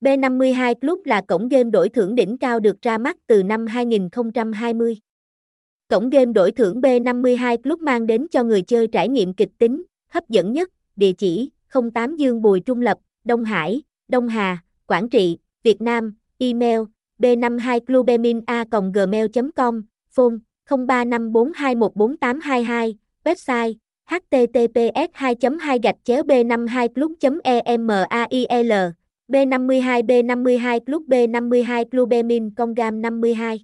B52 Club là cổng game đổi thưởng đỉnh cao được ra mắt từ năm 2020. Cổng game đổi thưởng B52 Club mang đến cho người chơi trải nghiệm kịch tính, hấp dẫn nhất, địa chỉ 08 Dương Bùi Trung Lập, Đông Hải, Đông Hà, Quảng Trị, Việt Nam, email b52clubemin.a.gmail.com, phone 0354214822, website https 2 2 b 52 club email b 52 b 52 club b 52 clubemin Congam 52